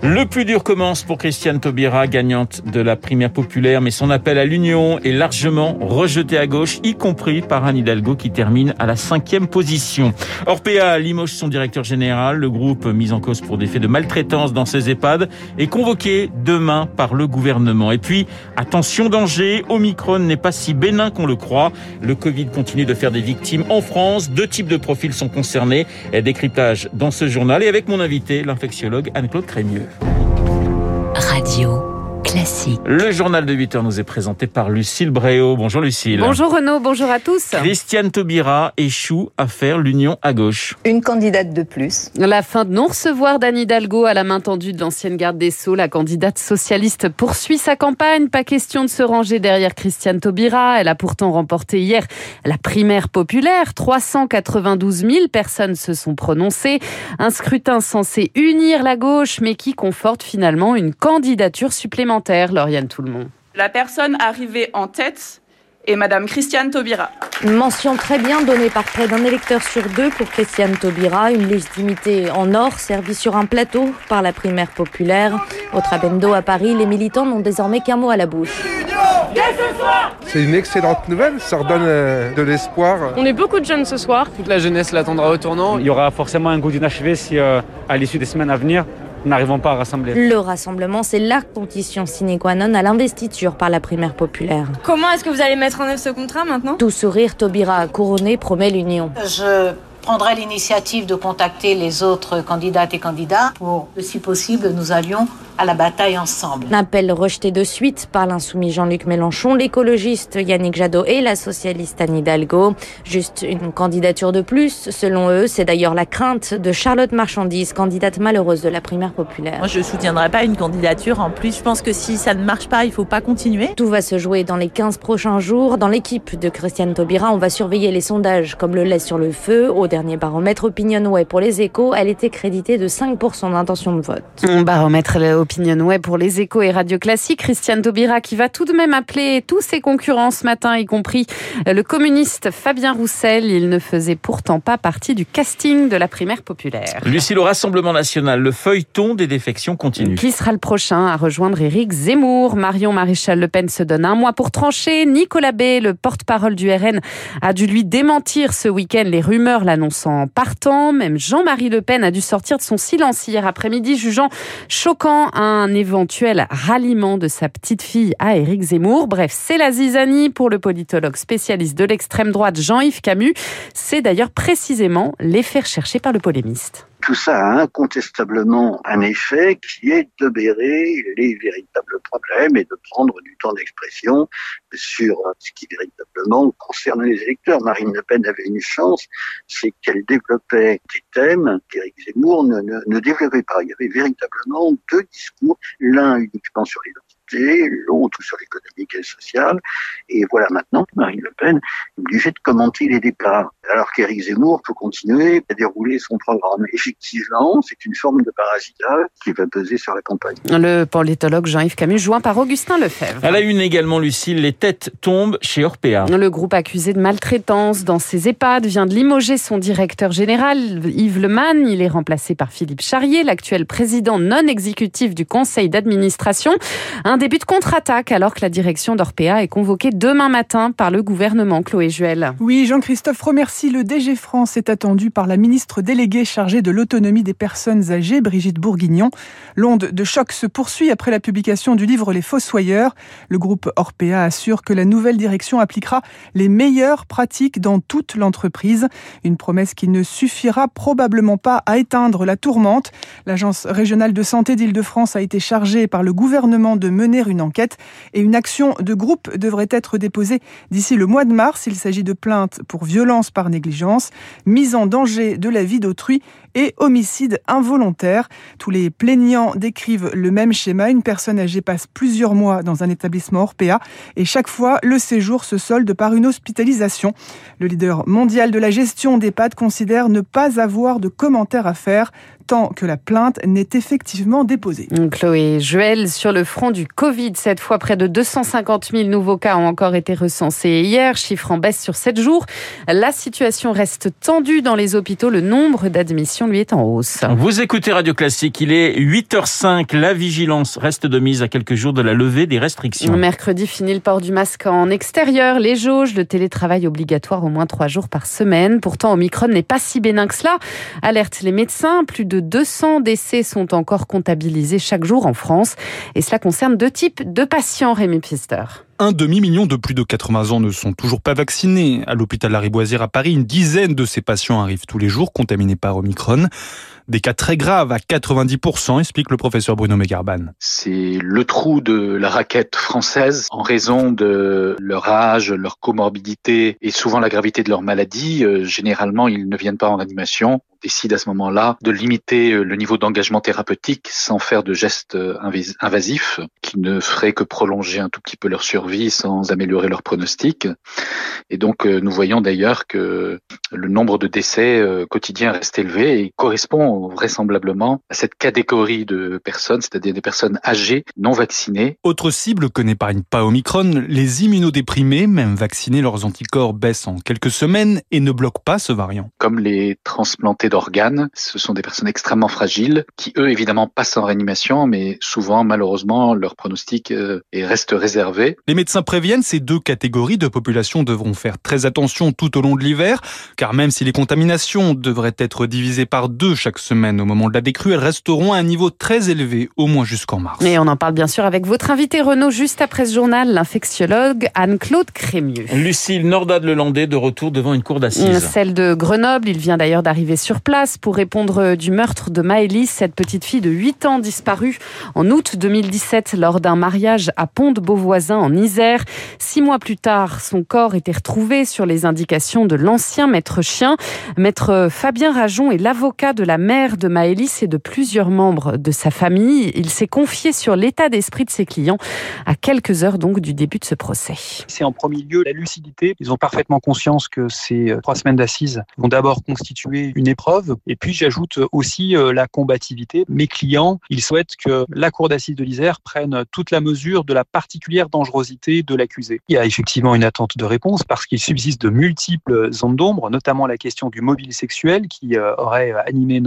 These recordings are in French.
Le plus dur commence pour Christiane Taubira, gagnante de la primaire populaire, mais son appel à l'union est largement rejeté à gauche, y compris par Anne Hidalgo qui termine à la cinquième position. Orpea limoge son directeur général. Le groupe mis en cause pour des faits de maltraitance dans ses EHPAD est convoqué demain par le gouvernement. Et puis, attention danger, Omicron n'est pas si bénin qu'on le croit. Le Covid continue de faire des victimes en France. Deux types de profils sont concernés. Décryptage dans ce journal et avec mon invité, l'infectiologue Anne-Claude Crémieux. Radio classique. Le journal de 8 heures nous est présenté par Lucille Bréau. Bonjour Lucille. Bonjour Renaud, bonjour à tous. Christiane Taubira échoue à faire l'union à gauche. Une candidate de plus. La fin de non-recevoir d'Anne Hidalgo à la main tendue de l'ancienne garde des Sceaux. La candidate socialiste poursuit sa campagne. Pas question de se ranger derrière Christiane Taubira. Elle a pourtant remporté hier la primaire populaire. 392 000 personnes se sont prononcées. Un scrutin censé unir la gauche, mais qui conforte finalement une candidature supplémentaire Lauriane. La personne arrivée en tête est Madame Christiane Taubira. Une mention très bien donnée par près d'un électeur sur deux pour Christiane Taubira, une légitimité en or servie sur un plateau par la primaire populaire. Au Trabendo à Paris, les militants n'ont désormais qu'un mot à la bouche. C'est une excellente nouvelle, ça redonne euh, de l'espoir. On est beaucoup de jeunes ce soir. Toute la jeunesse l'attendra au tournant. Il y aura forcément un goût d'inachevé si, euh, à l'issue des semaines à venir, n'arrivons pas à rassembler. Le rassemblement, c'est la condition sine qua non à l'investiture par la primaire populaire. Comment est-ce que vous allez mettre en œuvre ce contrat maintenant? Tout sourire, Taubira couronné promet l'union. Je prendrai l'initiative de contacter les autres candidates et candidats pour, si possible, nous allions à la bataille ensemble. Un appel rejeté de suite par l'insoumis Jean-Luc Mélenchon, l'écologiste Yannick Jadot et la socialiste Anne Hidalgo. Juste une candidature de plus, selon eux. C'est d'ailleurs la crainte de Charlotte Marchandise, candidate malheureuse de la primaire populaire. Moi, je soutiendrai pas une candidature. En plus, je pense que si ça ne marche pas, il faut pas continuer. Tout va se jouer dans les 15 prochains jours. Dans l'équipe de Christiane Taubira, on va surveiller les sondages comme le lait sur le feu. Au dernier baromètre Opinionway pour les échos, elle était créditée de 5% d'intention de vote. Un baromètre Opinionway pour les échos et radio classique. Christiane Taubira qui va tout de même appeler tous ses concurrents ce matin, y compris le communiste Fabien Roussel. Il ne faisait pourtant pas partie du casting de la primaire populaire. Lucie, le Rassemblement national, le feuilleton des défections continue. Qui sera le prochain à rejoindre Éric Zemmour? Marion Maréchal Le Pen se donne un mois pour trancher. Nicolas Bay, le porte-parole du RN, a dû lui démentir ce week-end les rumeurs l'annonçant partant. Même Jean-Marie Le Pen a dû sortir de son silence hier après-midi, jugeant choquant un éventuel ralliement de sa petite fille à Éric Zemmour. Bref, c'est la zizanie pour le politologue spécialiste de l'extrême droite Jean-Yves Camus. C'est d'ailleurs précisément l'effet recherché par le polémiste. Tout ça a incontestablement un effet qui est d'obérer les véritables problèmes et de prendre du temps d'expression sur ce qui véritablement concerne les électeurs. Marine Le Pen avait une chance, c'est qu'elle développait des thèmes qu'Éric Zemmour ne, développait pas. Il y avait véritablement deux discours, l'un uniquement sur l'identité, l'autre sur l'économique et le social. Et voilà maintenant Marine Le Pen est obligée de commenter les départs. Alors qu'Éric Zemmour peut continuer à dérouler son programme. Effectivement, c'est une forme de parasitage qui va peser sur la campagne. Le politologue Jean-Yves Camus, joint par Augustin Lefebvre. À la une également, Lucille, les têtes tombent chez Orpea. Le groupe accusé de maltraitance dans ses EHPAD vient de limoger son directeur général, Yves Leman. Il est remplacé par Philippe Charrier, l'actuel président non exécutif du conseil d'administration. Un début de contre-attaque alors que la direction d'Orpea est convoquée demain matin par le gouvernement. Chloé Juel. Oui, Jean-Christophe remercie. Le DG France est attendu par la ministre déléguée chargée de l'autonomie des personnes âgées, Brigitte Bourguignon. L'onde de choc se poursuit après la publication du livre Les Fossoyeurs. Le groupe Orpea assure que la nouvelle direction appliquera les meilleures pratiques dans toute l'entreprise. Une promesse qui ne suffira probablement pas à éteindre la tourmente. L'Agence régionale de santé d'Île-de-France a été chargée par le gouvernement de mener une enquête et une action de groupe devrait être déposée d'ici le mois de mars. Il s'agit de plaintes pour violence par négligence, mise en danger de la vie d'autrui et homicide involontaire. Tous les plaignants décrivent le même schéma. Une personne âgée passe plusieurs mois dans un établissement Orpea et chaque fois, le séjour se solde par une hospitalisation. Le leader mondial de la gestion d'EHPAD considère ne pas avoir de commentaires à faire tant que la plainte n'est effectivement déposée. Chloé Joël, sur le front du Covid, cette fois près de 250 000 nouveaux cas ont encore été recensés hier, chiffre en baisse sur 7 jours. La situation reste tendue dans les hôpitaux, le nombre d'admissions lui est en hausse. Vous écoutez Radio Classique, il est 8h05, la vigilance reste de mise à quelques jours de la levée des restrictions. Mercredi, fini le port du masque en extérieur, les jauges, le télétravail obligatoire au moins 3 jours par semaine. Pourtant, Omicron n'est pas si bénin que cela, alerte les médecins, plus de 200 décès sont encore comptabilisés chaque jour en France. Et cela concerne deux types de patients, Rémi Pister. Un demi-million de plus de 80 ans ne sont toujours pas vaccinés. À l'hôpital Lariboisière à Paris, une dizaine de ces patients arrivent tous les jours contaminés par Omicron. Des cas très graves à 90%, explique le professeur Bruno Megarban. C'est le trou de la raquette française en raison de leur âge, leur comorbidité et souvent la gravité de leur maladie. Euh, généralement, ils ne viennent pas en animation décide à ce moment-là de limiter euh, le niveau d'engagement thérapeutique sans faire de gestes euh, invasifs qui ne feraient que prolonger un tout petit peu leur survie sans améliorer leur pronostic. Et donc nous voyons d'ailleurs que le nombre de décès quotidiens reste élevé et correspond vraisemblablement à cette catégorie de personnes, c'est-à-dire des personnes âgées non vaccinées. Autre cible que n'épargne pas Omicron, les immunodéprimés, même vaccinés, leurs anticorps baissent en quelques semaines et ne bloquent pas ce variant. Comme les transplantés d'organes, ce sont des personnes extrêmement fragiles qui, eux, évidemment, passent en réanimation, mais souvent, malheureusement, leur pronostic euh, reste réservé. Les médecins préviennent ces deux catégories de population devront faire très attention tout au long de l'hiver, car même si les contaminations devraient être divisées par deux chaque semaine au moment de la décrue, elles resteront à un niveau très élevé, au moins jusqu'en mars. Et on en parle bien sûr avec votre invité Renaud juste après ce journal, l'infectiologue Anne-Claude Crémieux. Lucille Nordade-Lelandais de retour devant une cour d'assises. Celle de Grenoble, il vient d'ailleurs d'arriver sur place pour répondre du meurtre de Maëlys, cette petite fille de 8 ans disparue en août 2017 lors d'un mariage à Pont-de-Beauvoisin en Isère. Six mois plus tard, son corps était retrouvé sur les indications de l'ancien maître chien. Maître Fabien Rajon est l'avocat de la mère de Maëlys et de plusieurs membres de sa famille. Il s'est confié sur l'état d'esprit de ses clients à quelques heures donc du début de ce procès. C'est en premier lieu la lucidité. Ils ont parfaitement conscience que ces trois semaines d'assises vont d'abord constituer une épreuve. Et puis j'ajoute aussi euh, la combativité. Mes clients, ils souhaitent que la cour d'assises de l'Isère prenne toute la mesure de la particulière dangerosité de l'accusé. Il y a effectivement une attente de réponse parce qu'il subsiste de multiples zones d'ombre, notamment la question du mobile sexuel qui euh, aurait animé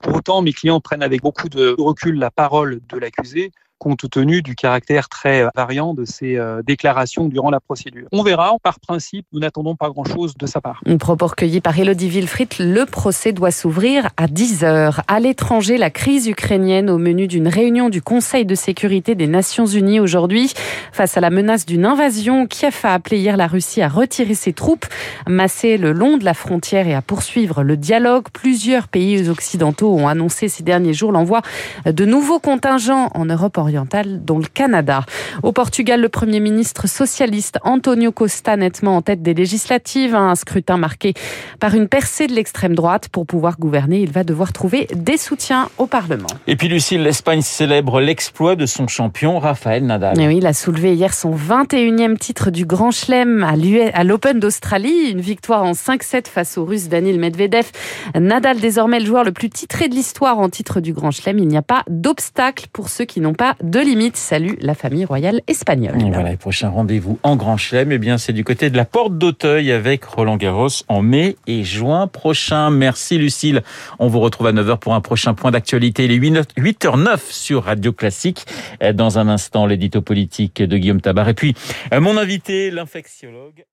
Pour autant, mes clients prennent avec beaucoup de recul la parole de l'accusé compte tenu du caractère très variant de ces euh, déclarations durant la procédure. On verra. Par principe, nous n'attendons pas grand-chose de sa part. Un propos recueilli par Elodie Wilfried, le procès doit s'ouvrir à 10 heures. À l'étranger, la crise ukrainienne au menu d'une réunion du Conseil de sécurité des Nations Unies aujourd'hui. Face à la menace d'une invasion, Kiev a appelé hier la Russie à retirer ses troupes, masser le long de la frontière et à poursuivre le dialogue. Plusieurs pays occidentaux ont annoncé ces derniers jours l'envoi de nouveaux contingents en Europe orientale dont le Canada. Au Portugal, le Premier ministre socialiste Antonio Costa nettement en tête des législatives, un scrutin marqué par une percée de l'extrême droite. Pour pouvoir gouverner, il va devoir trouver des soutiens au Parlement. Et puis Lucille, l'Espagne célèbre l'exploit de son champion Rafael Nadal. Et oui, il a soulevé hier son 21e titre du Grand Chelem à l'Open d'Australie, une victoire en 5-7 face au Russe Daniil Medvedev. Nadal désormais le joueur le plus titré de l'histoire en titre du Grand Chelem. Il n'y a pas d'obstacle pour ceux qui n'ont pas de limite. Salut la famille royale espagnole. Voilà, le prochain rendez-vous en Grand Chelem, eh bien, c'est du côté de la Porte d'Auteuil avec Roland Garros en mai et juin prochain. Merci Lucille. On vous retrouve à 9h pour un prochain point d'actualité. Il est 8h09 sur Radio Classique. Dans un instant, l'édito politique de Guillaume Tabar. Et puis, mon invité, l'infectiologue.